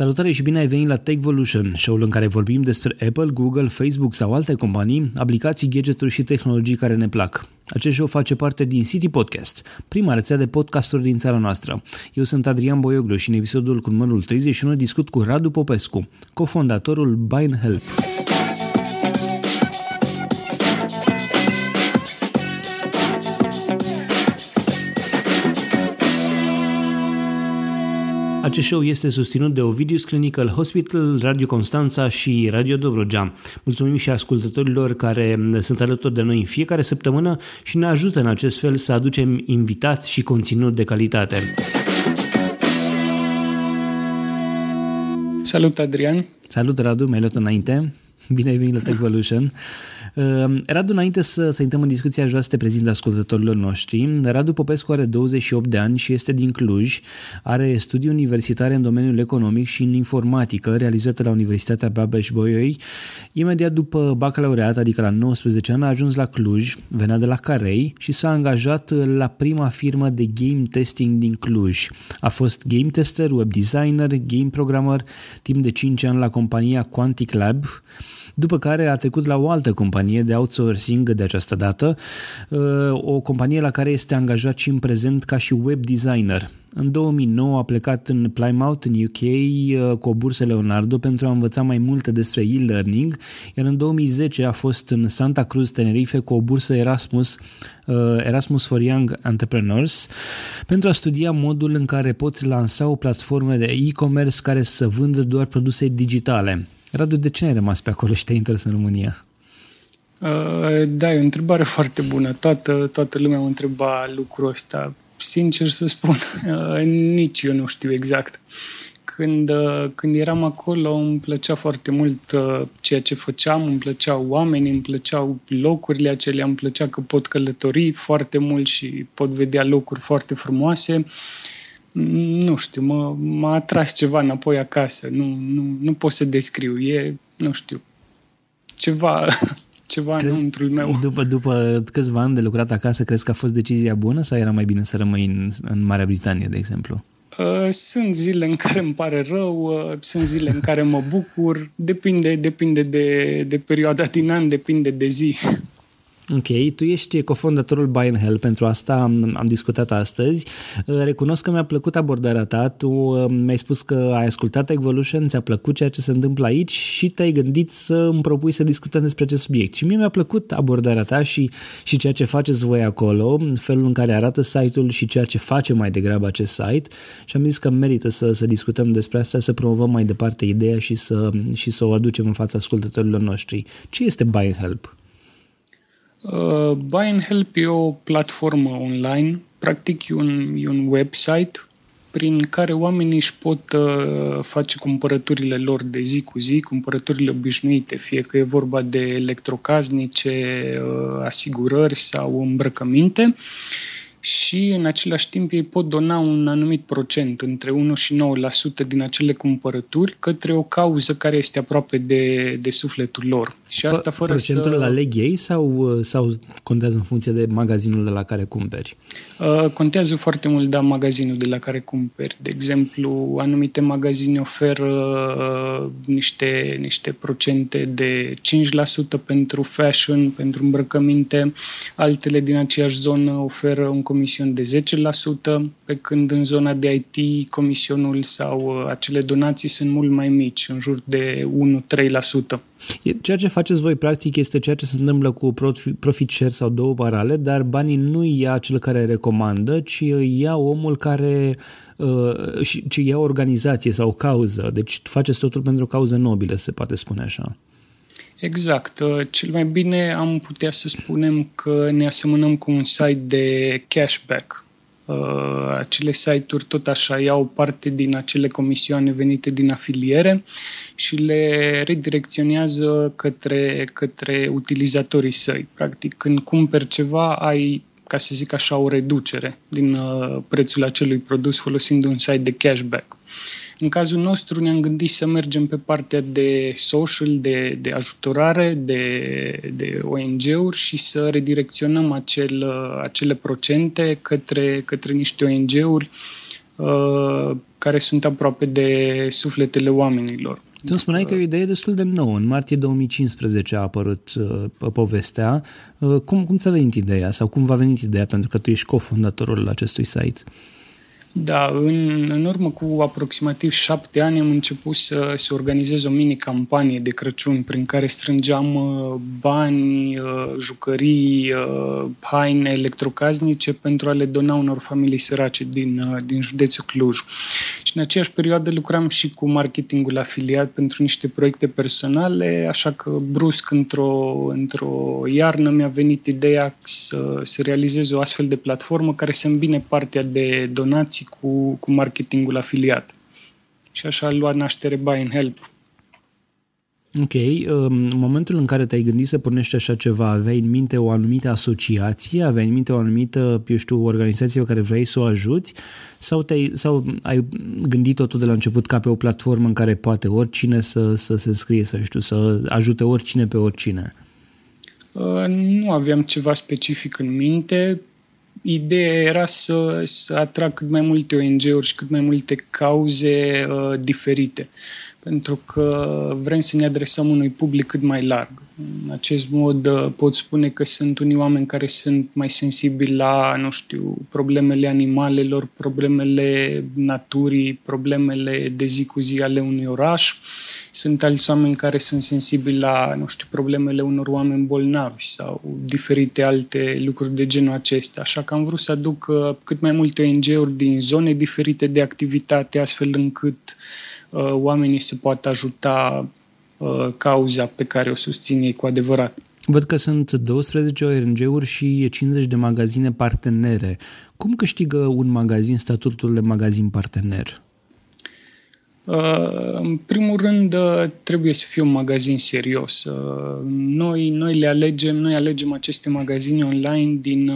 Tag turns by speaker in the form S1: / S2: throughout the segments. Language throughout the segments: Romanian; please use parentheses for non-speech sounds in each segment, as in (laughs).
S1: Salutare și bine ai venit la Techvolution, show-ul în care vorbim despre Apple, Google, Facebook sau alte companii, aplicații, gadgeturi și tehnologii care ne plac. Acest show face parte din City Podcast, prima rețea de podcasturi din țara noastră. Eu sunt Adrian Boioglu și în episodul cu numărul 31 discut cu Radu Popescu, cofondatorul Buy Help. Acest show este susținut de Ovidius Clinical Hospital, Radio Constanța și Radio Dobrogea. Mulțumim și ascultătorilor care sunt alături de noi în fiecare săptămână și ne ajută în acest fel să aducem invitați și conținut de calitate.
S2: Salut, Adrian!
S1: Salut, Radu, mai luat înainte. Bine ai venit la Techvolution. Ehm, Radu, înainte să, să intrăm în discuție, aș vrea să te prezint ascultătorilor noștri. Radu Popescu are 28 de ani și este din Cluj. Are studii universitare în domeniul economic și în informatică, realizate la Universitatea Babeș-Bolyai. Imediat după bacalaureat, adică la 19 ani, a ajuns la Cluj, venea de la Carei și s-a angajat la prima firmă de game testing din Cluj. A fost game tester, web designer, game programmer, timp de 5 ani la compania Quantic Lab, după care a trecut la o altă companie de outsourcing de această dată, uh, o companie la care este angajat și în prezent ca și web designer. În 2009 a plecat în Plymouth, în UK, uh, cu o bursă Leonardo pentru a învăța mai multe despre e-learning, iar în 2010 a fost în Santa Cruz, Tenerife, cu o bursă Erasmus, uh, Erasmus for Young Entrepreneurs, pentru a studia modul în care poți lansa o platformă de e-commerce care să vândă doar produse digitale. Radu, de ce ai rămas pe acolo și te-ai întors în România?
S2: Uh, da, e o întrebare foarte bună. Toată, toată lumea mă întreba lucrul ăsta. Sincer să spun, uh, nici eu nu știu exact. Când, uh, când eram acolo îmi plăcea foarte mult uh, ceea ce făceam, îmi plăceau oamenii, îmi plăceau locurile acelea, îmi plăcea că pot călători foarte mult și pot vedea locuri foarte frumoase. Uh, nu știu, mă, m-a atras ceva înapoi acasă. Nu, nu, nu pot să descriu. E, nu știu, ceva, (laughs) ceva crezi, înăuntrul meu.
S1: După, după câțiva ani de lucrat acasă, crezi că a fost decizia bună sau era mai bine să rămâi în, în Marea Britanie, de exemplu?
S2: Uh, sunt zile în care îmi pare rău, uh, sunt zile în care mă bucur, depinde, depinde de, de perioada din an, depinde de zi.
S1: Ok, tu ești cofondatorul Buy and Hell, pentru asta am, am discutat astăzi. Uh, recunosc că mi-a plăcut abordarea ta, tu uh, mi-ai spus că ai ascultat Evolution, ți-a plăcut ceea ce se întâmplă aici și te-ai gândit să îmi propui să discutăm despre acest subiect. Și mie mi-a plăcut abordarea ta și, și ceea ce faceți voi acolo, felul în care arată site-ul și ceea ce face mai degrabă acest site și am zis că merită să, să discutăm despre asta, să promovăm mai departe ideea și să, și să o aducem în fața ascultătorilor noștri. Ce este Buy and Help?
S2: Uh, Buy and Help e o platformă online, practic e un, e un website prin care oamenii își pot uh, face cumpărăturile lor de zi cu zi, cumpărăturile obișnuite, fie că e vorba de electrocasnice, uh, asigurări sau îmbrăcăminte. Uh, și în același timp ei pot dona un anumit procent, între 1 și 9% din acele cumpărături, către o cauză care este aproape de, de sufletul lor. Și asta fără
S1: Procentul
S2: să...
S1: la leg ei sau, sau contează în funcție de magazinul de la care cumperi?
S2: Uh, contează foarte mult, da, magazinul de la care cumperi. De exemplu, anumite magazine oferă uh, niște, niște procente de 5% pentru fashion, pentru îmbrăcăminte, altele din aceeași zonă oferă un comision de 10%, pe când în zona de IT comisionul sau uh, acele donații sunt mult mai mici, în jur de 1-3%.
S1: Ceea ce faceți voi practic este ceea ce se întâmplă cu profit share sau două parale, dar banii nu ia cel care recomandă, ci ia omul care uh, ci ia o organizație sau o cauză. Deci faceți totul pentru o cauză nobilă, se poate spune așa.
S2: Exact. Uh, cel mai bine am putea să spunem că ne asemănăm cu un site de cashback. Uh, acele site-uri tot așa iau parte din acele comisioane venite din afiliere și le redirecționează către, către utilizatorii săi. Practic, când cumperi ceva, ai ca să zic așa, o reducere din uh, prețul acelui produs folosind un site de cashback. În cazul nostru ne-am gândit să mergem pe partea de social, de, de ajutorare, de, de ONG-uri și să redirecționăm acel, uh, acele procente către, către niște ONG-uri care sunt aproape de sufletele oamenilor.
S1: Tu spuneai că e o idee destul de nouă. În martie 2015 a apărut uh, povestea. Uh, cum, cum ți-a venit ideea sau cum va venit ideea? Pentru că tu ești cofondatorul acestui site. Uh,
S2: da, în, în urmă cu aproximativ șapte ani am început să, să organizez o mini-campanie de Crăciun prin care strângeam uh, bani, uh, jucării, uh, haine electrocasnice pentru a le dona unor familii sărace din, din județul Cluj. Și în aceeași perioadă lucram și cu marketingul afiliat pentru niște proiecte personale, așa că brusc într-o, într-o iarnă mi-a venit ideea să, să realizez o astfel de platformă care să îmbine partea de donații relații cu, cu marketingul afiliat. Și așa a luat naștere Buy and Help.
S1: Ok, în momentul în care te-ai gândit să pornești așa ceva, aveai în minte o anumită asociație, aveai în minte o anumită, eu știu, organizație pe care vrei să o ajuți sau, te sau ai gândit totul de la început ca pe o platformă în care poate oricine să, să se înscrie, să știu, să ajute oricine pe oricine?
S2: Uh, nu aveam ceva specific în minte ideea era să, să atrag cât mai multe ONG-uri și cât mai multe cauze uh, diferite, pentru că vrem să ne adresăm unui public cât mai larg. În acest mod uh, pot spune că sunt unii oameni care sunt mai sensibili la, nu știu, problemele animalelor, problemele naturii, problemele de zi cu zi ale unui oraș. Sunt alți oameni care sunt sensibili la, nu știu, problemele unor oameni bolnavi sau diferite alte lucruri de genul acesta. Așa că am vrut să aduc uh, cât mai multe ONG-uri din zone diferite de activitate, astfel încât uh, oamenii se poată ajuta Uh, cauza pe care o susțin ei cu adevărat.
S1: Văd că sunt 12 ONG-uri și 50 de magazine partenere. Cum câștigă un magazin statutul de magazin partener?
S2: Uh, în primul rând, uh, trebuie să fie un magazin serios. Noi, noi le alegem, noi alegem aceste magazine online din,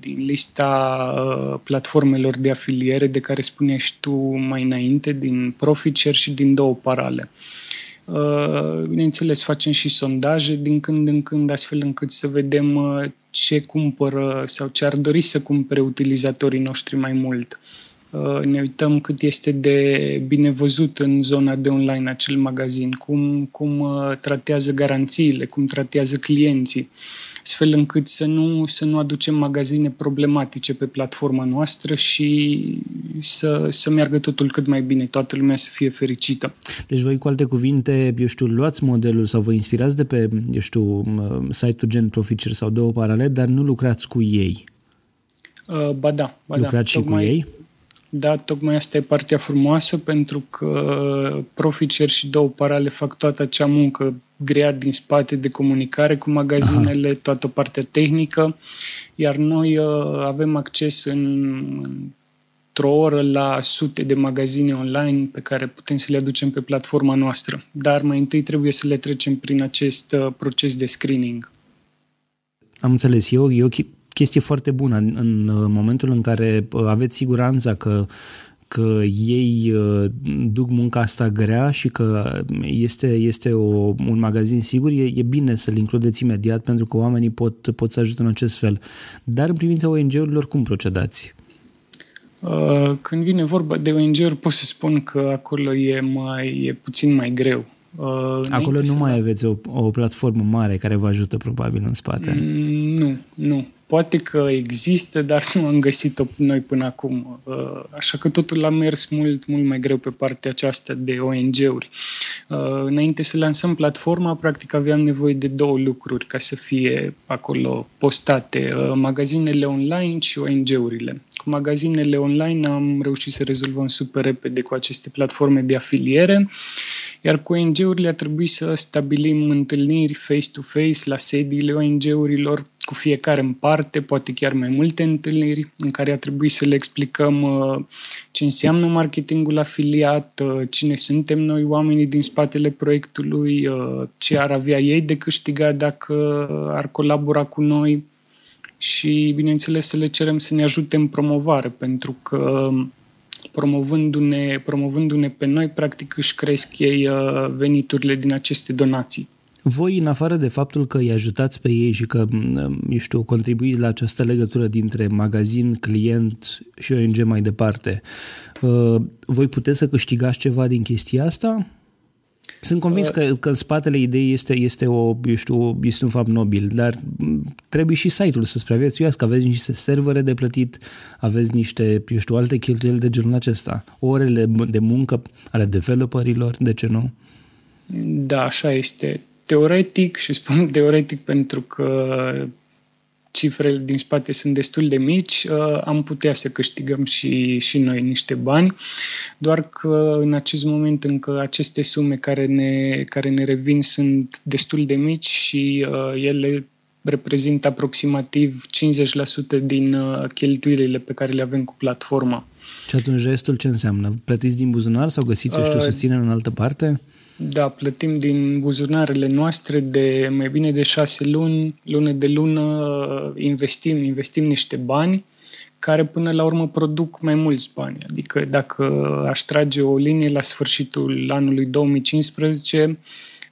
S2: din lista platformelor de afiliere de care spuneai tu mai înainte, din ProfitShare și din două parale. Uh, bineînțeles, facem și sondaje din când în când, astfel încât să vedem uh, ce cumpără sau ce ar dori să cumpere utilizatorii noștri mai mult. Uh, ne uităm cât este de bine văzut în zona de online acel magazin, cum, cum tratează garanțiile, cum tratează clienții astfel încât să nu, să nu aducem magazine problematice pe platforma noastră și să, să meargă totul cât mai bine, toată lumea să fie fericită.
S1: Deci voi, cu alte cuvinte, eu știu, luați modelul sau vă inspirați de pe, eu știu, site-ul gen Proficer sau două paralele, dar nu lucrați cu ei.
S2: Uh, ba da, ba
S1: da. Lucrați
S2: da.
S1: și Tocmai... cu ei?
S2: Da, tocmai asta e partea frumoasă pentru că Proficer și două parale fac toată acea muncă grea din spate de comunicare cu magazinele, Aha. toată partea tehnică, iar noi uh, avem acces în, într-o oră la sute de magazine online pe care putem să le aducem pe platforma noastră. Dar mai întâi trebuie să le trecem prin acest uh, proces de screening.
S1: Am înțeles. E o, e o chestie foarte bună în, în momentul în care uh, aveți siguranța că că ei uh, duc munca asta grea și că este, este o, un magazin sigur, e, e bine să-l includeți imediat pentru că oamenii pot, pot să ajute în acest fel. Dar în privința ONG-urilor, cum procedați?
S2: Uh, când vine vorba de ONG-uri, pot să spun că acolo e, mai, e puțin mai greu.
S1: Uh, Acolo nu mai aveți o, o platformă mare care vă ajută probabil în spate.
S2: Mm, nu, nu. Poate că există, dar nu am găsit-o noi până acum. Uh, așa că totul a mers mult, mult mai greu pe partea aceasta de ONG-uri. Uh, înainte să lansăm platforma, practic aveam nevoie de două lucruri ca să fie acolo postate, uh, magazinele online și ONG-urile. Cu magazinele online am reușit să rezolvăm super repede cu aceste platforme de afiliere iar cu ONG-urile a trebuit să stabilim întâlniri face-to-face la sediile ONG-urilor, cu fiecare în parte, poate chiar mai multe întâlniri, în care a trebuit să le explicăm uh, ce înseamnă marketingul afiliat, uh, cine suntem noi, oamenii din spatele proiectului, uh, ce ar avea ei de câștigat dacă ar colabora cu noi și, bineînțeles, să le cerem să ne ajute în promovare, pentru că promovându-ne, promovându-ne pe noi, practic își cresc ei uh, veniturile din aceste donații.
S1: Voi, în afară de faptul că îi ajutați pe ei și că, eu știu, contribuiți la această legătură dintre magazin, client și ONG mai departe, uh, voi puteți să câștigați ceva din chestia asta? Sunt convins uh, că, că în spatele ideii este, este, o, eu știu, este un fapt nobil, dar trebuie și site-ul să supraviețuiască. Aveți niște servere de plătit, aveți niște, eu știu, alte cheltuieli de genul acesta. Orele de muncă ale developerilor, de ce nu?
S2: Da, așa este. Teoretic, și spun (laughs) teoretic pentru că cifrele din spate sunt destul de mici, uh, am putea să câștigăm și, și noi niște bani, doar că în acest moment încă aceste sume care ne, care ne revin sunt destul de mici și uh, ele reprezintă aproximativ 50% din uh, cheltuielile pe care le avem cu platforma.
S1: Și atunci restul ce înseamnă? Plătiți din buzunar sau găsiți, eu știu, susținere în altă parte?
S2: Da, plătim din buzunarele noastre de mai bine de șase luni, lună de lună, investim, investim niște bani care până la urmă produc mai mulți bani. Adică dacă aș trage o linie la sfârșitul anului 2015,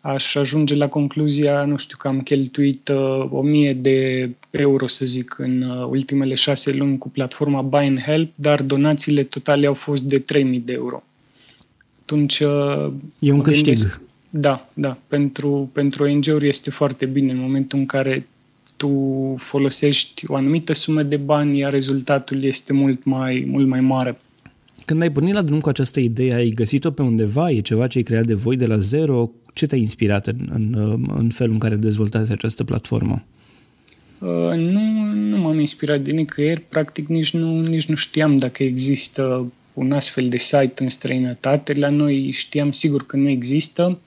S2: aș ajunge la concluzia, nu știu, că am cheltuit uh, 1000 de euro, să zic, în uh, ultimele șase luni cu platforma Buy and Help, dar donațiile totale au fost de 3000 de euro atunci uh,
S1: e un câștig. Gândesc,
S2: da, da. Pentru, pentru ONG-uri este foarte bine în momentul în care tu folosești o anumită sumă de bani, iar rezultatul este mult mai, mult mai mare.
S1: Când ai pornit la drum cu această idee, ai găsit-o pe undeva? E ceva ce ai creat de voi de la zero? Ce te-a inspirat în, în, în felul în care dezvoltați această platformă?
S2: Uh, nu, nu m-am inspirat de nicăieri. Practic nici nu, nici nu știam dacă există un astfel de site în străinătate. La noi știam sigur că nu există.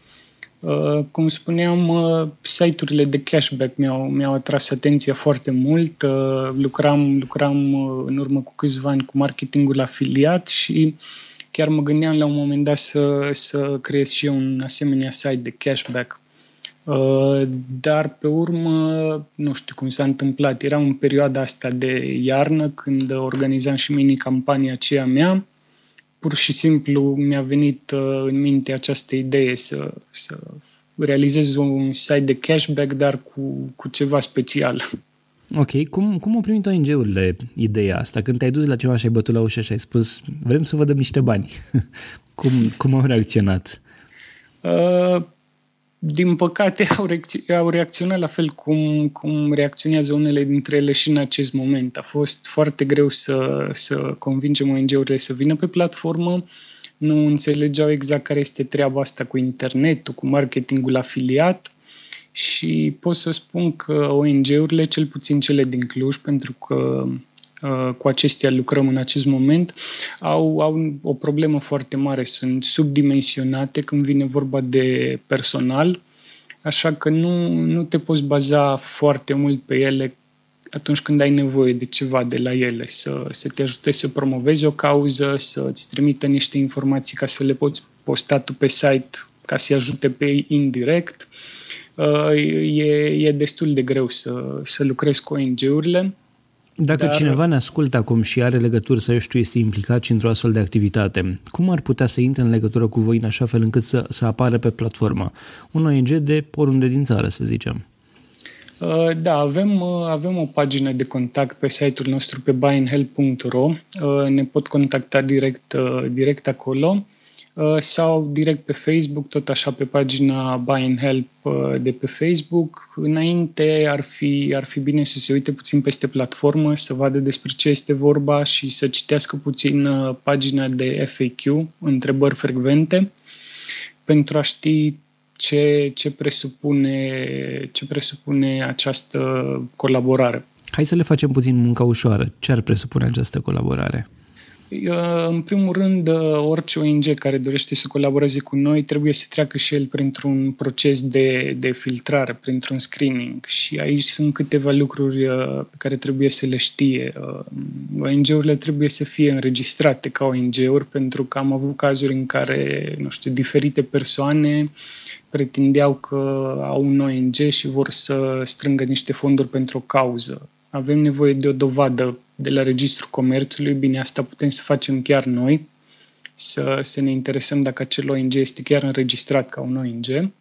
S2: Uh, cum spuneam, uh, site-urile de cashback mi-au, mi-au atras atenția foarte mult. Uh, lucram, lucram în urmă cu câțiva ani cu marketingul afiliat și chiar mă gândeam la un moment dat să, să creez și eu un asemenea site de cashback. Dar pe urmă, nu știu cum s-a întâmplat, era în perioada asta de iarnă când organizam și mini-campania aceea mea pur și simplu mi-a venit uh, în minte această idee să, să realizez un site de cashback, dar cu, cu ceva special.
S1: Ok, cum, cum au primit ONG-urile ideea asta? Când te-ai dus la ceva și ai bătut la ușă și ai spus vrem să vă dăm niște bani. (laughs) cum, cum au reacționat?
S2: Uh, din păcate, au, reacț- au reacționat la fel cum, cum reacționează unele dintre ele și în acest moment. A fost foarte greu să, să convingem ONG-urile să vină pe platformă. Nu înțelegeau exact care este treaba asta cu internetul, cu marketingul afiliat și pot să spun că ONG-urile, cel puțin cele din Cluj, pentru că uh, cu acestea lucrăm în acest moment, au, au o problemă foarte mare. Sunt subdimensionate când vine vorba de personal, așa că nu, nu te poți baza foarte mult pe ele atunci când ai nevoie de ceva de la ele, să, să te ajute să promovezi o cauză, să îți trimită niște informații ca să le poți posta tu pe site ca să-i ajute pe ei indirect. Uh, e, e destul de greu să, să lucrezi cu ONG-urile
S1: dacă Dar... cineva ne ascultă acum și are legături sau eu știu, este implicat și într-o astfel de activitate, cum ar putea să intre în legătură cu voi în așa fel încât să, să apară pe platformă? Un ONG de oriunde din țară, să zicem.
S2: Uh, da, avem, uh, avem o pagină de contact pe site-ul nostru pe buyinhelp.ro. Uh, ne pot contacta direct, direct acolo. Uh, sau direct pe Facebook, tot așa pe pagina Buy and Help uh, de pe Facebook. Înainte ar fi, ar fi bine să se uite puțin peste platformă, să vadă despre ce este vorba și să citească puțin uh, pagina de FAQ, întrebări frecvente, pentru a ști ce, ce, presupune, ce presupune această colaborare.
S1: Hai să le facem puțin munca ușoară. Ce ar presupune această colaborare?
S2: În primul rând, orice ONG care dorește să colaboreze cu noi trebuie să treacă și el printr-un proces de, de filtrare, printr-un screening și aici sunt câteva lucruri uh, pe care trebuie să le știe. Uh, ONG-urile trebuie să fie înregistrate ca ONG-uri pentru că am avut cazuri în care, nu știu, diferite persoane pretindeau că au un ONG și vor să strângă niște fonduri pentru o cauză. Avem nevoie de o dovadă de la Registrul Comerțului, bine, asta putem să facem chiar noi, să, să ne interesăm dacă acel ONG este chiar înregistrat ca un ONG.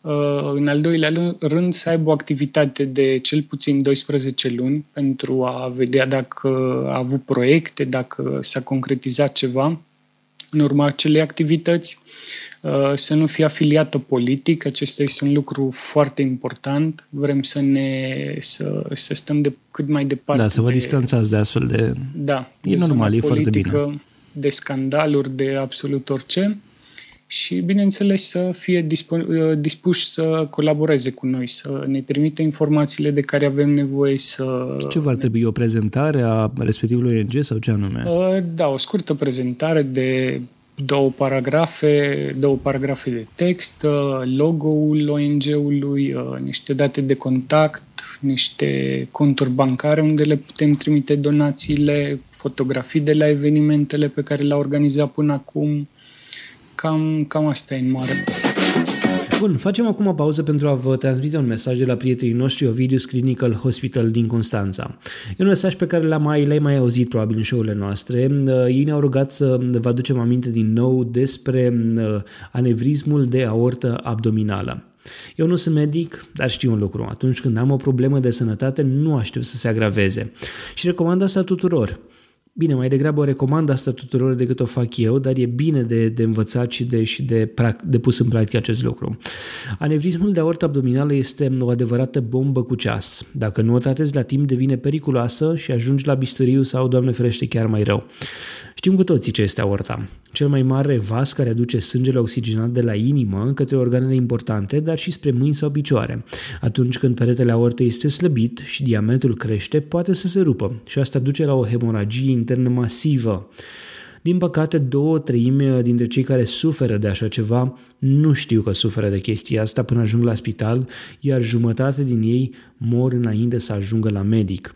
S2: Uh, în al doilea rând, să aibă o activitate de cel puțin 12 luni pentru a vedea dacă a avut proiecte, dacă s-a concretizat ceva în urma acelei activități, uh, să nu fie afiliată politic, acesta este un lucru foarte important. Vrem să ne să, să stăm de cât mai departe.
S1: Da, să vă
S2: de,
S1: distanțați de astfel de...
S2: Da,
S1: e de normal, e foarte bine.
S2: De scandaluri, de absolut orice și, bineînțeles, să fie dispuși să colaboreze cu noi, să ne trimită informațiile de care avem nevoie să...
S1: Ce va trebui? O prezentare a respectivului ONG sau ce anume?
S2: Uh, da, o scurtă prezentare de două paragrafe, două paragrafe de text, uh, logo-ul ONG-ului, uh, niște date de contact, niște conturi bancare unde le putem trimite donațiile, fotografii de la evenimentele pe care le-a organizat până acum, Cam, cam asta e în mare.
S1: Bun, facem acum o pauză pentru a vă transmite un mesaj de la prietenii noștri Ovidius Clinical Hospital din Constanța. E un mesaj pe care l-am mai, l mai auzit probabil în show-urile noastre. Uh, ei ne-au rugat să vă aducem aminte din nou despre uh, anevrismul de aortă abdominală. Eu nu sunt medic, dar știu un lucru. Atunci când am o problemă de sănătate, nu aștept să se agraveze. Și recomand asta tuturor. Bine, mai degrabă o recomand asta tuturor decât o fac eu, dar e bine de, de învățat și, de, și de, de pus în practică acest lucru. Anevrismul de aortă abdominală este o adevărată bombă cu ceas. Dacă nu o tratezi la timp, devine periculoasă și ajungi la bisturiu sau, Doamne ferește, chiar mai rău. Știm cu toții ce este aorta. Cel mai mare vas care aduce sângele oxigenat de la inimă către organele importante, dar și spre mâini sau picioare. Atunci când peretele aortei este slăbit și diametrul crește, poate să se rupă și asta duce la o hemoragie internă masivă. Din păcate, două treimi dintre cei care suferă de așa ceva nu știu că suferă de chestia asta până ajung la spital, iar jumătate din ei mor înainte să ajungă la medic.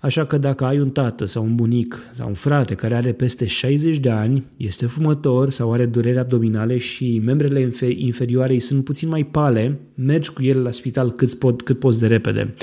S1: Așa că dacă ai un tată sau un bunic sau un frate care are peste 60 de ani, este fumător sau are dureri abdominale și membrele inferioare îi sunt puțin mai pale, mergi cu el la spital cât, pot, cât poți de repede.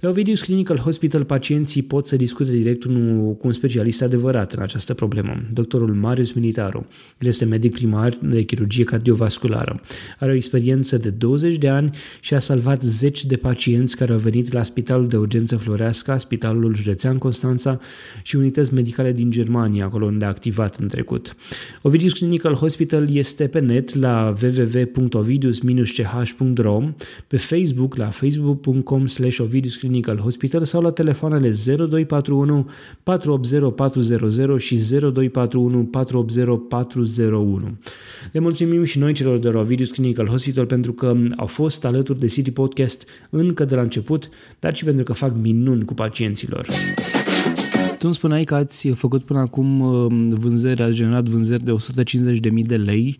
S1: La Ovidius Clinical Hospital pacienții pot să discute direct cu un specialist adevărat în această problemă, doctorul Marius Militaru. El este medic primar de chirurgie cardiovasculară. Are o experiență de 20 de ani și a salvat zeci de pacienți care au venit la Spitalul de Urgență Floreasca, Spitalul Județean Constanța și unități medicale din Germania, acolo unde a activat în trecut. Ovidius Clinical Hospital este pe net la www.ovidius-ch.ro, pe Facebook la facebook.com slash Ovidius Clinical Hospital sau la telefoanele 0241 480 400 și 0241 480 401. Le mulțumim și noi celor de la Ovidius Clinical Hospital pentru că au fost alături de City Podcast încă de la început, dar și pentru că fac minuni cu pacienților. Tu îmi spuneai că ați făcut până acum uh, vânzări, ați generat vânzări de 150.000 de lei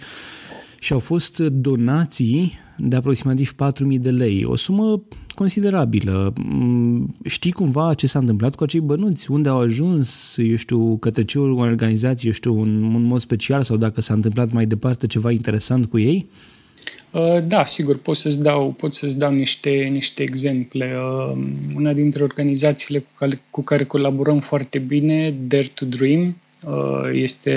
S1: și au fost donații de aproximativ 4.000 de lei, o sumă considerabilă. Mm, știi cumva ce s-a întâmplat cu acei bănuți? Unde au ajuns, eu știu, către ce organizație, eu știu, în, în mod special sau dacă s-a întâmplat mai departe ceva interesant cu ei?
S2: Uh, da, sigur, pot să-ți dau, pot să-ți dau niște, niște exemple. Uh, una dintre organizațiile cu care, cu care colaborăm foarte bine, Dare to Dream, uh, este,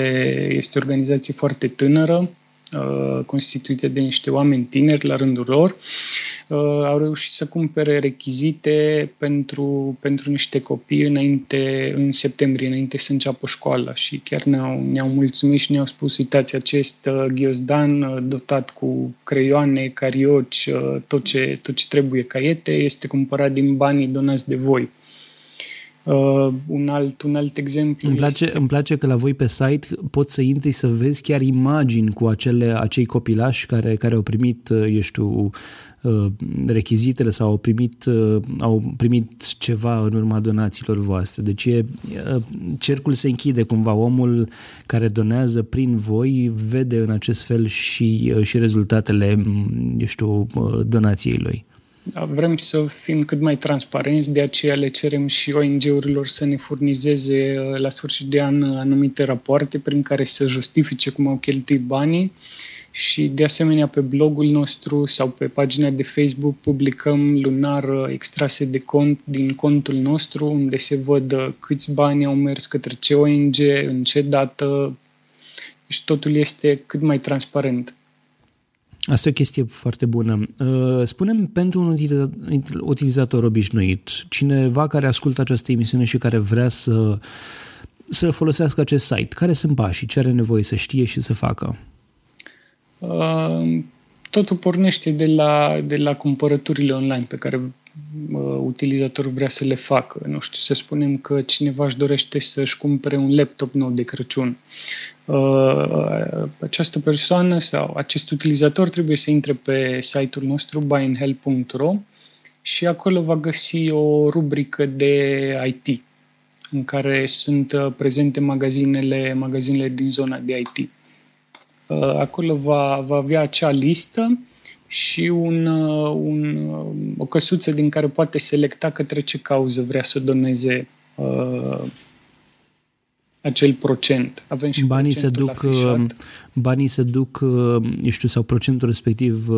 S2: este o organizație foarte tânără, Uh, constituite de niște oameni tineri la rândul lor, uh, au reușit să cumpere rechizite pentru, pentru niște copii înainte, în septembrie, înainte să înceapă școala și chiar ne-au, ne-au mulțumit și ne-au spus, uitați, acest uh, ghiozdan dotat cu creioane, carioci, tot ce, tot ce trebuie, caiete, este cumpărat din banii donați de voi. Uh, un, alt, un alt exemplu
S1: îmi place,
S2: este...
S1: îmi place că la voi pe site poți să intri să vezi chiar imagini cu acele, acei copilași care, care au primit, uh, eu știu, uh, rechizitele sau au primit, uh, au primit ceva în urma donațiilor voastre. Deci e, cercul se închide cumva. Omul care donează prin voi vede în acest fel și, și rezultatele, eu știu, donației lui.
S2: Da, vrem să fim cât mai transparenți, de aceea le cerem și ONG-urilor să ne furnizeze uh, la sfârșit de an anumite rapoarte prin care să justifice cum au cheltuit banii și de asemenea pe blogul nostru sau pe pagina de Facebook publicăm lunar uh, extrase de cont din contul nostru unde se văd uh, câți bani au mers către ce ONG, în ce dată, și deci totul este cât mai transparent.
S1: Asta e o chestie foarte bună. Uh, spunem pentru un utilizator obișnuit, cineva care ascultă această emisiune și care vrea să, să folosească acest site, care sunt pașii, ce are nevoie să știe și să facă?
S2: Uh, totul pornește de la, de la cumpărăturile online pe care uh, utilizatorul vrea să le facă. Nu știu, să spunem că cineva își dorește să-și cumpere un laptop nou de Crăciun. Uh, această persoană sau acest utilizator trebuie să intre pe site-ul nostru buyinhelp.ro și acolo va găsi o rubrică de IT în care sunt uh, prezente magazinele, magazinele din zona de IT. Uh, acolo va, va avea acea listă și un, uh, un, o căsuță din care poate selecta către ce cauză vrea să doneze uh, acel procent. Avem și
S1: banii se duc, afișat. banii se duc, eu știu, sau procentul respectiv,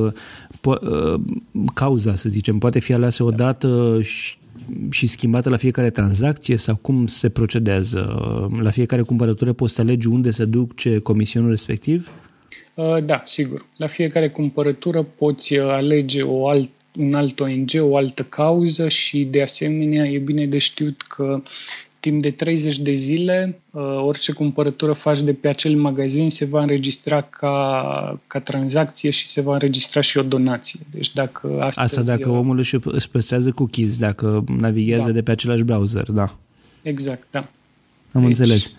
S1: po- cauza, să zicem, poate fi aleasă o dată și și schimbată la fiecare tranzacție sau cum se procedează? La fiecare cumpărătură poți alege unde se duce comisionul respectiv?
S2: Uh, da, sigur. La fiecare cumpărătură poți uh, alege o alt, un alt ONG, o altă cauză și de asemenea e bine de știut că timp de 30 de zile, uh, orice cumpărătură faci de pe acel magazin se va înregistra ca, ca tranzacție și se va înregistra și o donație. Deci dacă astăzi...
S1: Asta dacă omul își, își păstrează cookies, dacă navighează da. de pe același browser, da.
S2: Exact, da.
S1: Am deci, înțeles.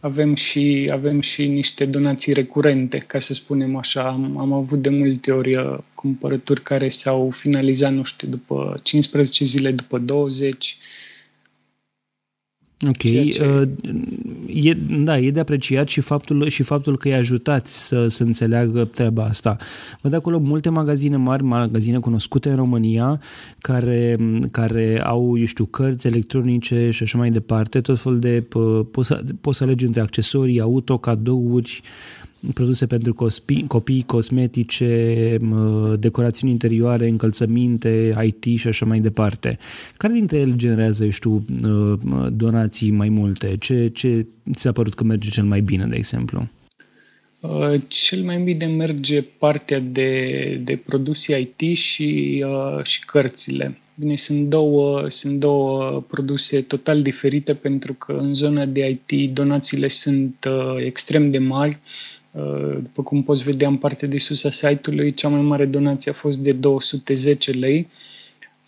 S2: Avem și, avem și niște donații recurente, ca să spunem așa. Am, am avut de multe ori uh, cumpărături care s-au finalizat, nu știu, după 15 zile, după 20
S1: Ok, ce... Uh, e, da, e de apreciat și faptul, și faptul că îi ajutați să, să înțeleagă treaba asta. Văd acolo multe magazine mari, magazine cunoscute în România, care, care au, eu știu, cărți electronice și așa mai departe, tot fel de, poți să, poți să alegi între accesorii, auto, cadouri, produse pentru copii, copii, cosmetice, decorațiuni interioare, încălțăminte, IT și așa mai departe. Care dintre ele generează, eu știu, donații mai multe? Ce, ce ți-a părut că merge cel mai bine, de exemplu?
S2: Uh, cel mai bine merge partea de, de produse IT și, uh, și cărțile. Bine, sunt două, sunt două produse total diferite pentru că în zona de IT donațiile sunt uh, extrem de mari. Uh, Uh, după cum poți vedea în partea de sus a site-ului, cea mai mare donație a fost de 210 lei,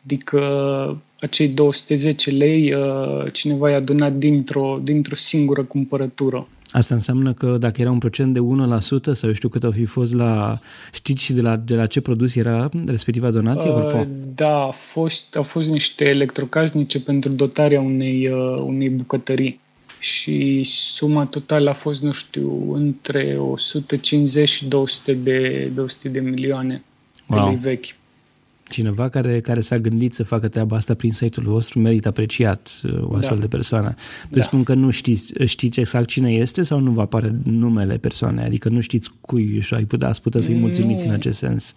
S2: adică acei 210 lei uh, cineva i-a donat dintr-o, dintr-o singură cumpărătură.
S1: Asta înseamnă că dacă era un procent de 1% sau știu cât au fi fost la... Știți și de la, de la ce produs era respectiva donație? Uh,
S2: da, a fost, au fost niște electrocasnice pentru dotarea unei, uh, unei bucătării și suma totală a fost, nu știu, între 150 și 200 de, 200 de milioane wow. de lei vechi.
S1: Cineva care, care s-a gândit să facă treaba asta prin site-ul vostru merită apreciat uh, o astfel da. de persoană. Te da. spun că nu știți, știți exact cine este sau nu vă apare numele persoanei? Adică nu știți cui și ai putea, ați putea să-i mulțumiți nu. în acest sens.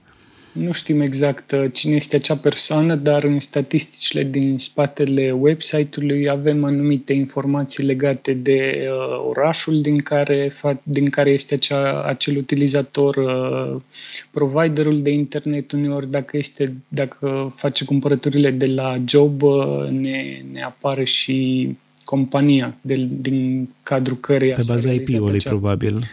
S2: Nu știm exact uh, cine este acea persoană, dar în statisticile din spatele website-ului avem anumite informații legate de uh, orașul din care, din care este acea, acel utilizator, uh, providerul de internet, uneori dacă, este, dacă face cumpărăturile de la job, uh, ne, ne apare și compania de, din cadrul căreia
S1: Pe baza IP-ului, acea... probabil.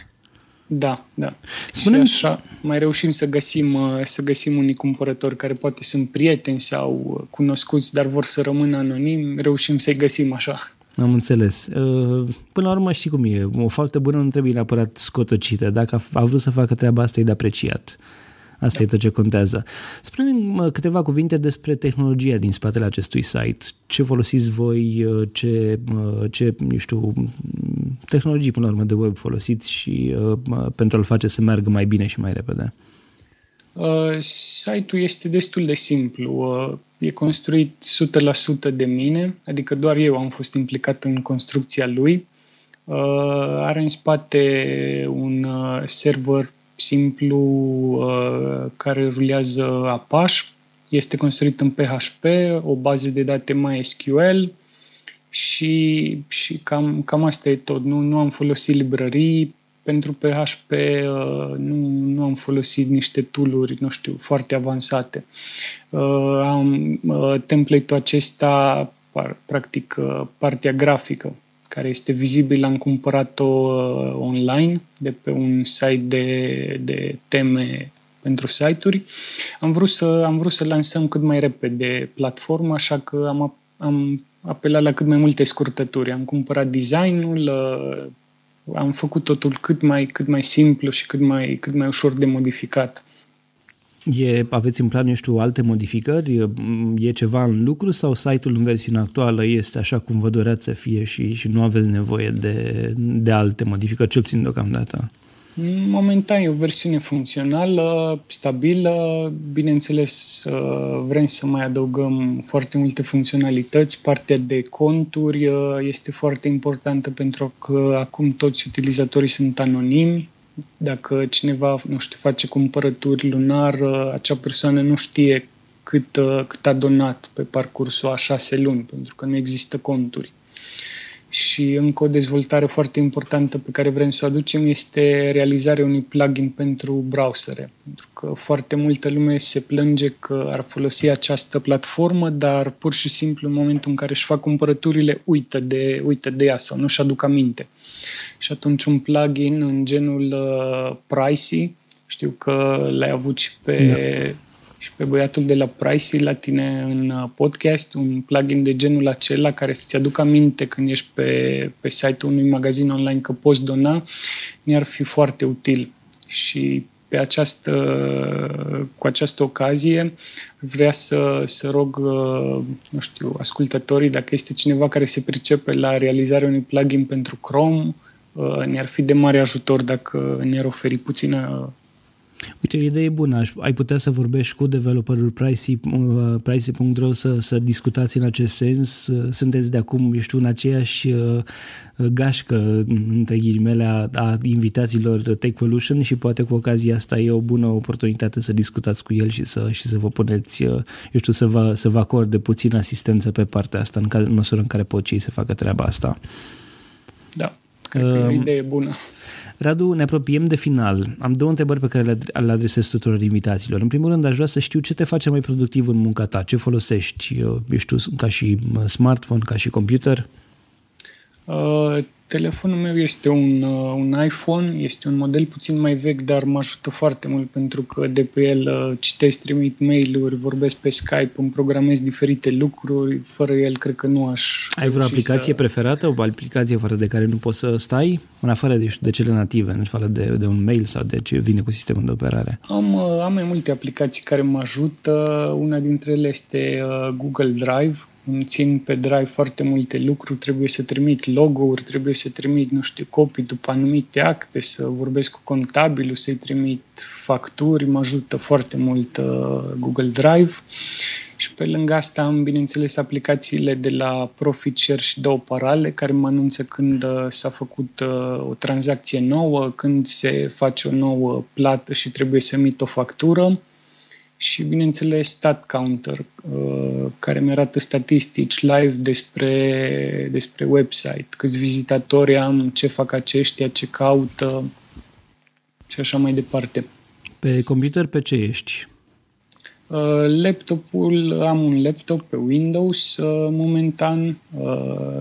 S2: Da, da. Spune-mi... Și așa mai reușim să găsim, uh, să găsim unii cumpărători care poate sunt prieteni sau uh, cunoscuți, dar vor să rămână anonimi, reușim să-i găsim așa.
S1: Am înțeles. Uh, până la urmă știi cum e. O faptă bună nu trebuie neapărat scotocită. Dacă a vrut să facă treaba asta, e de apreciat. Asta da. e tot ce contează. Spune-mi câteva cuvinte despre tehnologia din spatele acestui site. Ce folosiți voi, ce, ce eu știu, tehnologii până la urmă de web folosiți și uh, pentru a-l face să meargă mai bine și mai repede?
S2: Uh, site-ul este destul de simplu. Uh, e construit 100% de mine, adică doar eu am fost implicat în construcția lui. Uh, are în spate un uh, server simplu uh, care rulează Apache, este construit în PHP, o bază de date MySQL și, și cam, cam asta e tot. Nu, nu am folosit librării, pentru PHP uh, nu, nu am folosit niște tooluri, nu știu, foarte avansate. Uh, am uh, template-ul acesta, practic partea grafică, care este vizibilă, am cumpărat-o online de pe un site de, de teme pentru site-uri. Am vrut să, am vrut să lansăm cât mai repede platforma, așa că am, am apelat la cât mai multe scurtături. Am cumpărat designul, am făcut totul cât mai, cât mai simplu și cât mai, cât mai ușor de modificat.
S1: E, aveți în plan, eu știu, alte modificări? E ceva în lucru sau site-ul în versiunea actuală este așa cum vă doreați să fie și, și nu aveți nevoie de, de alte modificări, cel puțin deocamdată?
S2: Momentan e o versiune funcțională, stabilă. Bineînțeles, vrem să mai adăugăm foarte multe funcționalități. Partea de conturi uh, este foarte importantă pentru că acum toți utilizatorii sunt anonimi. Dacă cineva, nu știu, face cumpărături lunar, uh, acea persoană nu știe cât, uh, cât a donat pe parcursul a șase luni, pentru că nu există conturi și încă o dezvoltare foarte importantă pe care vrem să o aducem este realizarea unui plugin pentru browsere. Pentru că foarte multă lume se plânge că ar folosi această platformă, dar pur și simplu în momentul în care își fac cumpărăturile uită de, uită de ea sau nu și aduc aminte. Și atunci un plugin în genul uh, Pricey, știu că l-ai avut și pe da și pe băiatul de la Pricey la tine în uh, podcast, un plugin de genul acela care să-ți aducă aminte când ești pe, pe site-ul unui magazin online că poți dona, mi-ar fi foarte util. Și pe această, cu această ocazie vrea să, să rog, uh, nu știu, ascultătorii, dacă este cineva care se pricepe la realizarea unui plugin pentru Chrome, uh, ne-ar fi de mare ajutor dacă ne-ar oferi puțină
S1: Uite, o idee bună. Ai putea să vorbești cu developerul Pricey.ro Pricey să, să discutați în acest sens. Sunteți de acum, ești în aceeași uh, gașcă, între ghilimele, a, a invitațiilor Techvolution și poate cu ocazia asta e o bună oportunitate să discutați cu el și să, și să vă puneți, uh, eu știu, să vă, să vă acorde puțin asistență pe partea asta, în, care, în măsură în care pot cei să facă treaba asta.
S2: Da, cred că e o um, idee bună.
S1: Radu, ne apropiem de final. Am două întrebări pe care le adresez tuturor invitațiilor. În primul rând, aș vrea să știu ce te face mai productiv în munca ta, ce folosești, eu, eu știu, ca și smartphone, ca și computer?
S2: Uh, Telefonul meu este un, uh, un iPhone, este un model puțin mai vechi, dar mă ajută foarte mult pentru că de pe el uh, citesc, trimit mail-uri, vorbesc pe Skype, îmi programez diferite lucruri, fără el cred că nu aș...
S1: Ai vreo aplicație să... preferată, o aplicație fără de care nu poți să stai, în afară de, de cele native, în afară de, de un mail sau de ce vine cu sistemul de operare?
S2: Am, uh, am mai multe aplicații care mă ajută, una dintre ele este Google Drive, îmi țin pe drive foarte multe lucruri, trebuie să trimit logo-uri, trebuie să trimit, nu știu, copii după anumite acte, să vorbesc cu contabilul, să-i trimit facturi, mă ajută foarte mult uh, Google Drive. Și pe lângă asta am, bineînțeles, aplicațiile de la Profit Share și două parale care mă anunță când uh, s-a făcut uh, o tranzacție nouă, când se face o nouă plată și trebuie să emit o factură și, bineînțeles, Stat Counter, uh, care mi arată statistici live despre, despre website, câți vizitatori am, ce fac aceștia, ce caută și așa mai departe.
S1: Pe computer pe ce ești?
S2: Uh, laptopul, am un laptop pe Windows uh, momentan,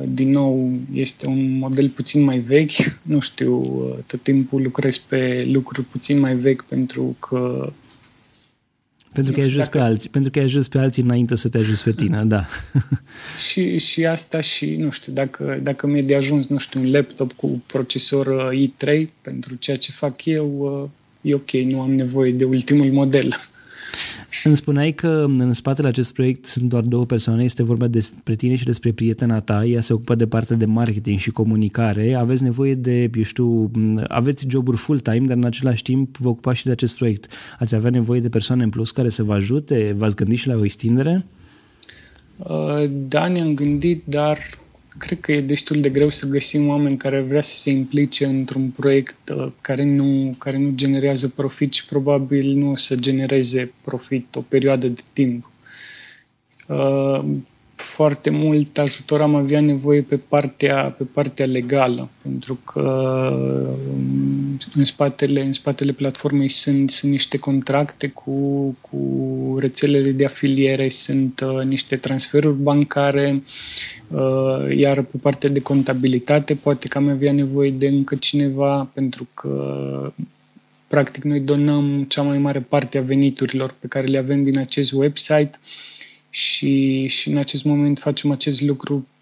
S2: din nou este un model puțin mai vechi, nu știu, tot timpul lucrez pe lucruri puțin mai vechi pentru că
S1: pentru că ai ajuns dacă... pe alții, pentru că ai ajuns pe alții înainte să te ajuns pe tine, da. (laughs)
S2: și, și asta și, nu știu, dacă, dacă mi-e de ajuns, nu știu, un laptop cu procesor uh, i3 pentru ceea ce fac eu, uh, e ok, nu am nevoie de ultimul model.
S1: Îmi spuneai că în spatele acest proiect sunt doar două persoane, este vorba despre tine și despre prietena ta, ea se ocupă de partea de marketing și comunicare, aveți nevoie de, eu știu, aveți joburi full-time, dar în același timp vă ocupați și de acest proiect. Ați avea nevoie de persoane în plus care să vă ajute? V-ați gândit și la o extindere?
S2: Uh, da, ne-am gândit, dar cred că e destul de greu să găsim oameni care vrea să se implice într-un proiect uh, care nu, care nu generează profit și probabil nu o să genereze profit o perioadă de timp. Uh, foarte mult ajutor am avea nevoie pe partea, pe partea legală, pentru că um, în spatele, în spatele platformei sunt, sunt niște contracte cu, cu rețelele de afiliere, sunt uh, niște transferuri bancare, uh, iar pe partea de contabilitate poate că am avea nevoie de încă cineva, pentru că practic noi donăm cea mai mare parte a veniturilor pe care le avem din acest website și, și în acest moment facem acest lucru uh,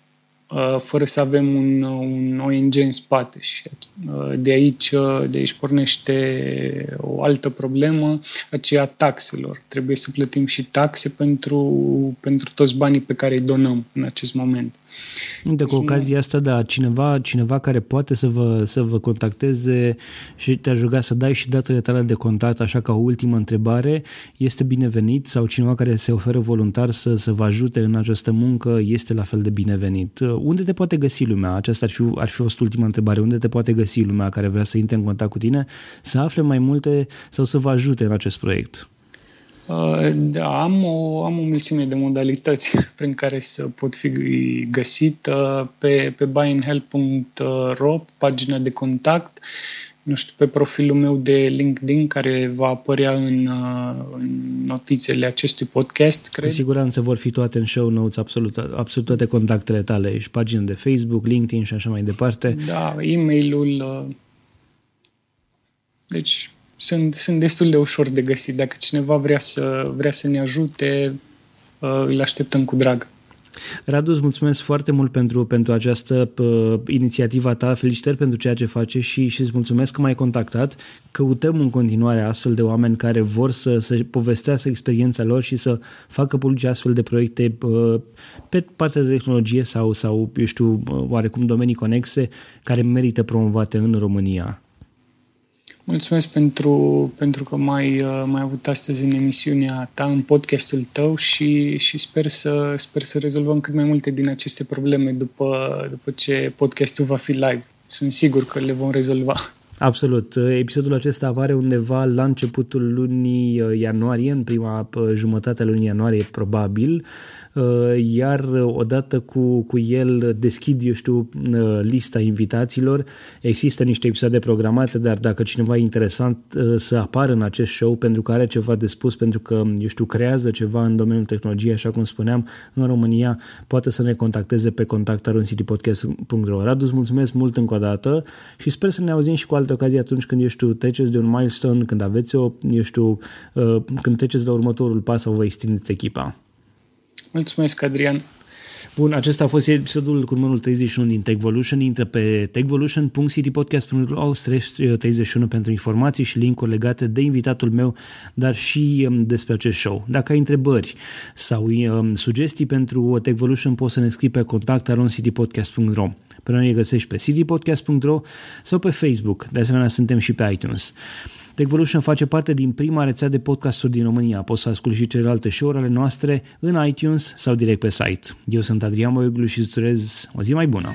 S2: fără să avem un, un ONG în spate și uh, de aici, uh, de aici pornește o altă problemă, aceea taxelor. Trebuie să plătim și taxe pentru, pentru toți banii pe care îi donăm în acest moment.
S1: De cu ocazia asta, da, cineva, cineva care poate să vă, să vă contacteze și te-aș ruga să dai și datele tale de contact, așa ca o ultimă întrebare, este binevenit sau cineva care se oferă voluntar să, să vă ajute în această muncă este la fel de binevenit. Unde te poate găsi lumea? Aceasta ar fi, ar fi fost ultima întrebare. Unde te poate găsi lumea care vrea să intre în contact cu tine, să afle mai multe sau să vă ajute în acest proiect?
S2: Uh, da, am o, am o mulțime de modalități (laughs) prin care să pot fi găsit pe, pe buyinhelp.ro, pagina de contact, nu știu, pe profilul meu de LinkedIn care va apărea în, uh, în notițele acestui podcast, cred.
S1: Cu siguranță vor fi toate în show notes, absolut, absolut toate contactele tale și pagina de Facebook, LinkedIn și așa mai departe.
S2: Da, e-mailul. Uh, deci sunt, sunt destul de ușor de găsit. Dacă cineva vrea să, vrea să ne ajute, uh, îl așteptăm cu drag.
S1: Radu, îți mulțumesc foarte mult pentru, pentru această uh, inițiativă ta, felicitări pentru ceea ce face și, și îți mulțumesc că m-ai contactat. Căutăm în continuare astfel de oameni care vor să, să povestească experiența lor și să facă publice astfel de proiecte uh, pe partea de tehnologie sau, sau eu știu, uh, oarecum domenii conexe care merită promovate în România.
S2: Mulțumesc pentru, pentru că m-ai, uh, m-ai avut astăzi în emisiunea ta, în podcastul tău și, și sper, să, sper să rezolvăm cât mai multe din aceste probleme după, după ce podcastul va fi live. Sunt sigur că le vom rezolva.
S1: Absolut. Episodul acesta apare undeva la începutul lunii uh, ianuarie, în prima uh, jumătate a lunii ianuarie probabil. Uh, iar odată cu, cu el deschid, eu știu, uh, lista invitațiilor. Există niște episoade programate, dar dacă cineva e interesant uh, să apară în acest show pentru că are ceva de spus, pentru că, eu știu, creează ceva în domeniul tehnologiei, așa cum spuneam, în România, poate să ne contacteze pe contactaruncitypodcast.ro Radu, îți mulțumesc mult încă o dată și sper să ne auzim și cu alte ocazii atunci când, eu știu, treceți de un milestone, când aveți o, eu știu, când treceți la următorul pas sau vă extindeți echipa.
S2: Mulțumesc, Adrian.
S1: Bun, acesta a fost episodul cu numărul 31 din Techvolution. Intră pe techvolution.citypodcast.ro 31 pentru informații și linkuri legate de invitatul meu, dar și um, despre acest show. Dacă ai întrebări sau um, sugestii pentru Techvolution, poți să ne scrii pe contact aroncitypodcast.ro. Pe noi ne găsești pe citypodcast.ro sau pe Facebook. De asemenea, suntem și pe iTunes. Techvolution face parte din prima rețea de podcasturi din România. Poți să asculti și celelalte show-uri ale noastre în iTunes sau direct pe site. Eu sunt Adrian Moioglu și îți o zi mai bună!